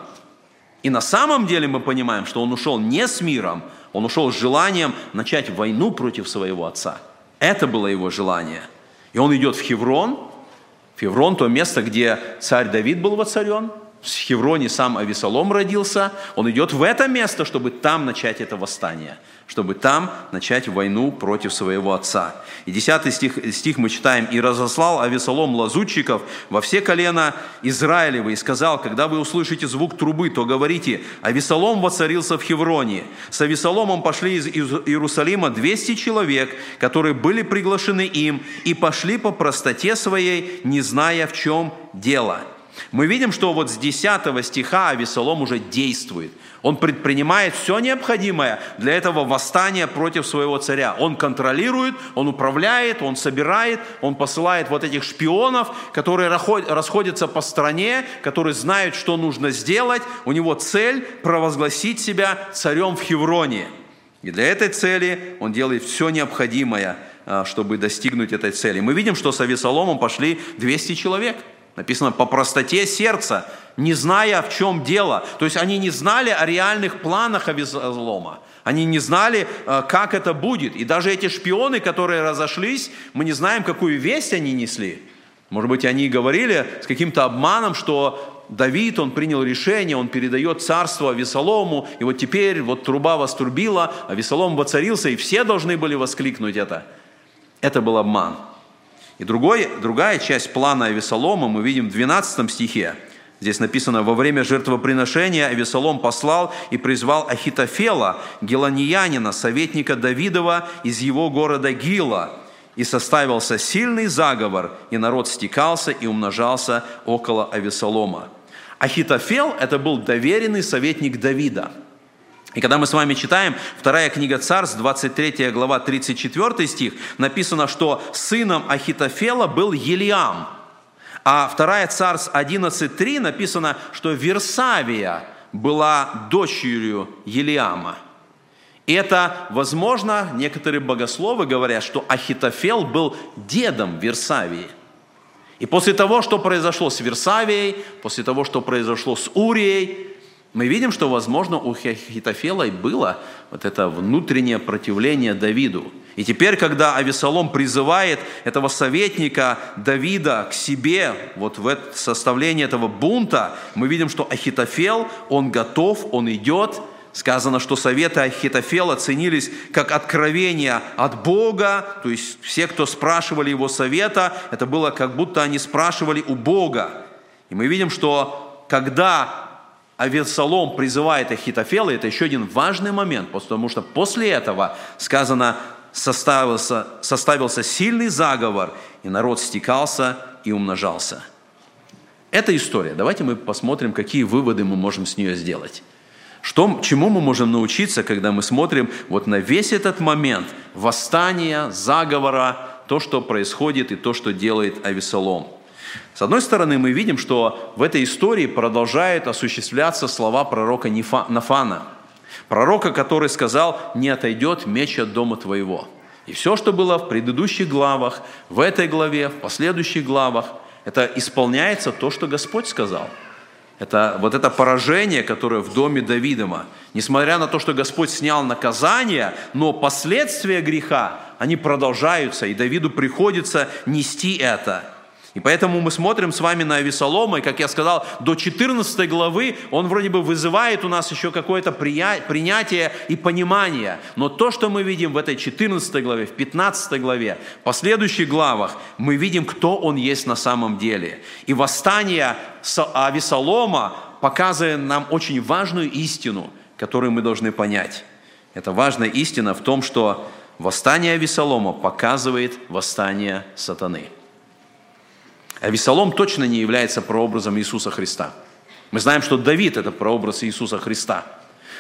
И на самом деле мы понимаем, что он ушел не с миром, он ушел с желанием начать войну против своего отца. Это было его желание. И он идет в Хеврон. Хеврон – то место, где царь Давид был воцарен. В Хевроне сам Авесолом родился. Он идет в это место, чтобы там начать это восстание – чтобы там начать войну против своего отца. И 10 стих, стих мы читаем, «И разослал Авесолом лазутчиков во все колена Израилевы, и сказал, когда вы услышите звук трубы, то говорите, Авесолом воцарился в Хевроне. С Авесоломом пошли из Иерусалима 200 человек, которые были приглашены им, и пошли по простоте своей, не зная, в чем дело». Мы видим, что вот с 10 стиха Авесолом уже действует – он предпринимает все необходимое для этого восстания против своего царя. Он контролирует, он управляет, он собирает, он посылает вот этих шпионов, которые расходятся по стране, которые знают, что нужно сделать. У него цель провозгласить себя царем в Хевроне. И для этой цели он делает все необходимое а, чтобы достигнуть этой цели. Мы видим, что с Авесоломом пошли 200 человек. Написано по простоте сердца, не зная, в чем дело. То есть они не знали о реальных планах Авесолома. Они не знали, а, как это будет. И даже эти шпионы, которые разошлись, мы не знаем, какую весть они несли. Может быть, они говорили с каким-то обманом, что Давид, он принял решение, он передает царство Весолому, и вот теперь вот труба вострубила, а Весолом воцарился, и все должны были воскликнуть это. Это был обман. И другой, другая часть плана Авесолома мы видим в 12 стихе. Здесь написано, во время жертвоприношения Авесолом послал и призвал Ахитофела, геланиянина, советника Давидова из его города Гила, и составился сильный заговор, и народ стекался и умножался около Авесолома. Ахитофел – это был доверенный советник Давида. И когда мы с вами читаем вторая книга Царств, 23 глава, 34 стих, написано, что сыном Ахитофела был Елиам. А вторая Царств 11.3 написано, что Версавия была дочерью Елиама. И это, возможно, некоторые богословы говорят, что Ахитофел был дедом Версавии. И после того, что произошло с Версавией, после того, что произошло с Урией, мы видим, что, возможно, у Хитофела было вот это внутреннее противление Давиду. И теперь, когда Авесолом призывает этого советника Давида к себе, вот в это составление этого бунта, мы видим, что Ахитофел, он готов, он идет – Сказано, что советы Ахитофела ценились как откровение от Бога, то есть все, кто спрашивали его совета, это было как будто они спрашивали у Бога. И мы видим, что когда Авесолом призывает Ахитофела, это еще один важный момент, потому что после этого сказано, составился, составился сильный заговор, и народ стекался и умножался. Это история. Давайте мы посмотрим, какие выводы мы можем с нее сделать. Что, чему мы можем научиться, когда мы смотрим вот на весь этот момент восстания, заговора, то, что происходит и то, что делает Авесолом. С одной стороны, мы видим, что в этой истории продолжают осуществляться слова пророка Нафана, пророка, который сказал, не отойдет меч от дома твоего. И все, что было в предыдущих главах, в этой главе, в последующих главах, это исполняется то, что Господь сказал – это вот это поражение, которое в доме Давидома. Несмотря на то, что Господь снял наказание, но последствия греха, они продолжаются, и Давиду приходится нести это. И поэтому мы смотрим с вами на Авесолома, и, как я сказал, до 14 главы он вроде бы вызывает у нас еще какое-то принятие и понимание. Но то, что мы видим в этой 14 главе, в 15 главе, в последующих главах, мы видим, кто он есть на самом деле. И восстание Авесолома показывает нам очень важную истину, которую мы должны понять. Это важная истина в том, что восстание Авесолома показывает восстание сатаны – а Весолом точно не является прообразом Иисуса Христа. Мы знаем, что Давид – это прообраз Иисуса Христа.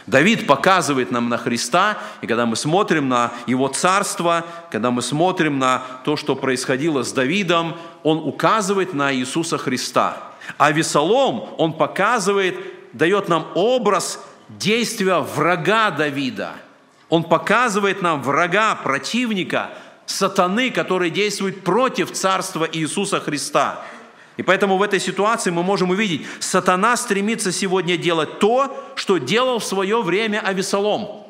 Давид показывает нам на Христа, и когда мы смотрим на его царство, когда мы смотрим на то, что происходило с Давидом, он указывает на Иисуса Христа. А Весолом, он показывает, дает нам образ действия врага Давида. Он показывает нам врага, противника – сатаны, который действует против царства Иисуса Христа. И поэтому в этой ситуации мы можем увидеть, сатана стремится сегодня делать то, что делал в свое время Авесолом.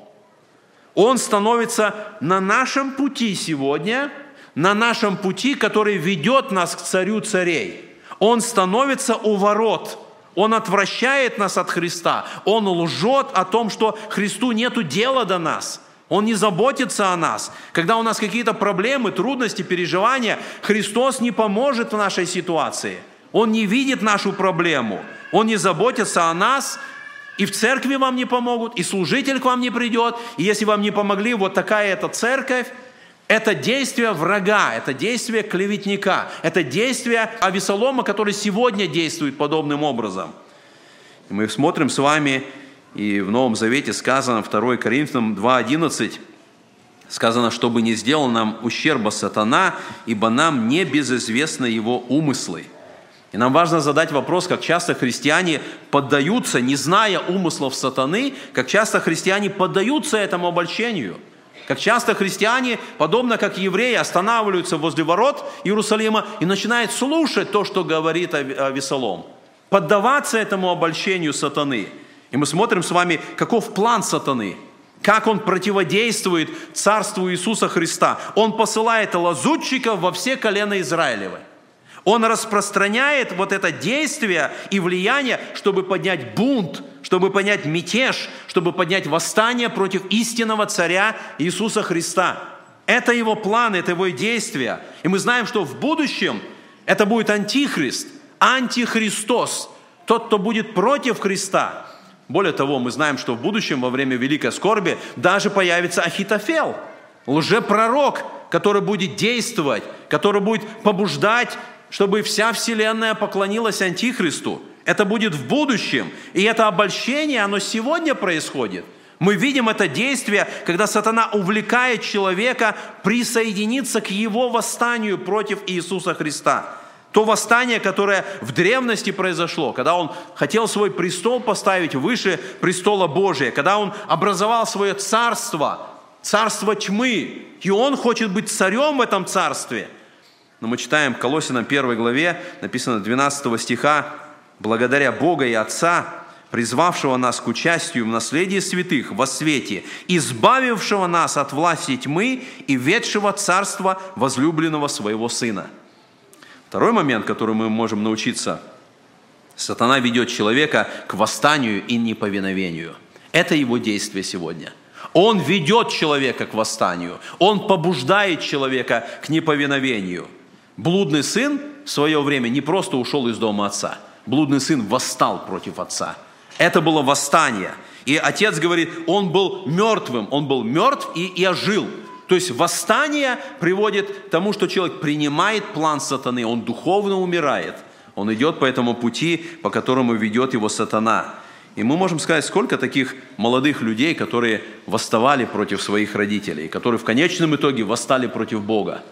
Он становится на нашем пути сегодня, на нашем пути, который ведет нас к царю царей. Он становится у ворот. Он отвращает нас от Христа. Он лжет о том, что Христу нету дела до нас – он не заботится о нас. Когда у нас какие-то проблемы, трудности, переживания, Христос не поможет в нашей ситуации. Он не видит нашу проблему. Он не заботится о нас, и в церкви вам не помогут, и служитель к вам не придет. И если вам не помогли, вот такая эта церковь, это действие врага, это действие клеветника, это действие Авесолома, который сегодня действует подобным образом. И мы смотрим с вами и в Новом Завете сказано, 2 Коринфянам 2.11, сказано, чтобы не сделал нам ущерба сатана, ибо нам не безызвестны его умыслы. И нам важно задать вопрос, как часто христиане поддаются, не зная умыслов сатаны, как часто христиане поддаются этому обольщению. Как часто христиане, подобно как евреи, останавливаются возле ворот Иерусалима и начинают слушать то, что говорит Авесолом. Поддаваться этому обольщению сатаны. И мы смотрим с вами, каков план сатаны – как он противодействует царству Иисуса Христа. Он посылает лазутчиков во все колена Израилевы. Он распространяет вот это действие и влияние, чтобы поднять бунт, чтобы поднять мятеж, чтобы поднять восстание против истинного царя Иисуса Христа. Это его план, это его действия. И мы знаем, что в будущем это будет антихрист, антихристос, тот, кто будет против Христа. Более того, мы знаем, что в будущем, во время великой скорби, даже появится Ахитофел, лжепророк, который будет действовать, который будет побуждать, чтобы вся вселенная поклонилась Антихристу. Это будет в будущем. И это обольщение, оно сегодня происходит. Мы видим это действие, когда сатана увлекает человека присоединиться к его восстанию против Иисуса Христа. То восстание, которое в древности произошло, когда он хотел свой престол поставить выше престола Божия, когда он образовал свое царство, царство тьмы, и он хочет быть царем в этом царстве. Но мы читаем в Колосинам 1 главе, написано 12 стиха, «Благодаря Бога и Отца, призвавшего нас к участию в наследии святых во свете, избавившего нас от власти тьмы и ведшего царства возлюбленного своего Сына». Второй момент, который мы можем научиться. Сатана ведет человека к восстанию и неповиновению. Это его действие сегодня. Он ведет человека к восстанию. Он побуждает человека к неповиновению. Блудный сын в свое время не просто ушел из дома отца. Блудный сын восстал против отца. Это было восстание. И отец говорит, он был мертвым. Он был мертв и, и ожил. То есть восстание приводит к тому, что человек принимает план сатаны, он духовно умирает. Он идет по этому пути, по которому ведет его сатана. И мы можем сказать, сколько таких молодых людей, которые восставали против своих родителей, которые в конечном итоге восстали против Бога.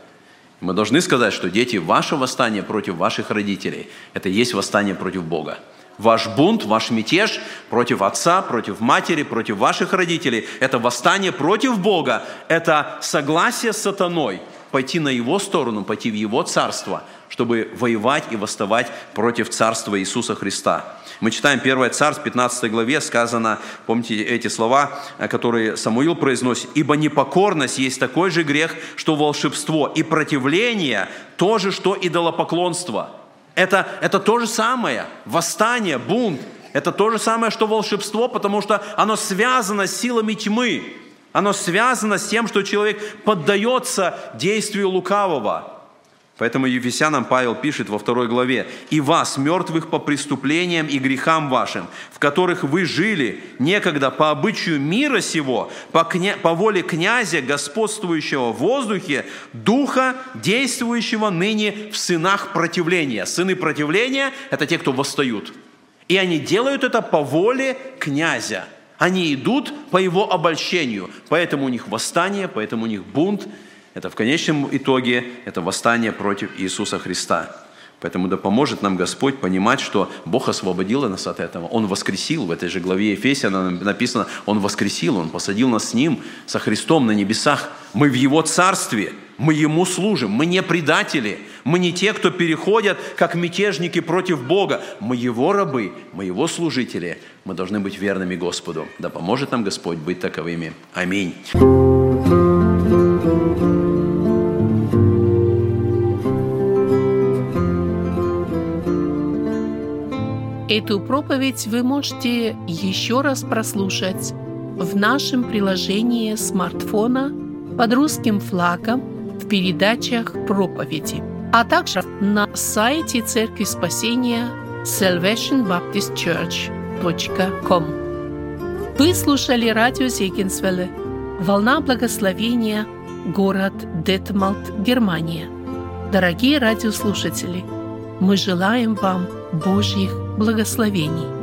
Мы должны сказать, что дети, ваше восстание против ваших родителей – это есть восстание против Бога. Ваш бунт, ваш мятеж против отца, против матери, против ваших родителей – это восстание против Бога, это согласие с сатаной, пойти на его сторону, пойти в его царство, чтобы воевать и восставать против царства Иисуса Христа. Мы читаем 1 Царств, 15 главе, сказано, помните эти слова, которые Самуил произносит, «Ибо непокорность есть такой же грех, что волшебство, и противление то же, что идолопоклонство». Это, это то же самое. Восстание, бунт. Это то же самое, что волшебство, потому что оно связано с силами тьмы. Оно связано с тем, что человек поддается действию лукавого. Поэтому Ефесянам Павел пишет во второй главе, «И вас, мертвых по преступлениям и грехам вашим, в которых вы жили некогда по обычаю мира сего, по, кня... по воле князя, господствующего в воздухе, духа, действующего ныне в сынах противления». Сыны противления – это те, кто восстают. И они делают это по воле князя. Они идут по его обольщению. Поэтому у них восстание, поэтому у них бунт – это в конечном итоге это восстание против Иисуса Христа. Поэтому да поможет нам Господь понимать, что Бог освободил нас от этого. Он воскресил. В этой же главе Ефесия написано, Он воскресил, Он посадил нас с Ним, со Христом на небесах. Мы в Его Царстве, мы Ему служим, мы не предатели, мы не те, кто переходят, как мятежники против Бога. Мы Его рабы, мы Его служители. Мы должны быть верными Господу. Да поможет нам Господь быть таковыми. Аминь. Эту проповедь вы можете еще раз прослушать в нашем приложении смартфона под русским флагом в передачах проповеди, а также на сайте Церкви Спасения salvationbaptistchurch.com. Вы слушали радио Зегенсвелле «Волна благословения», город Детмалт, Германия. Дорогие радиослушатели, мы желаем вам Божьих благословений.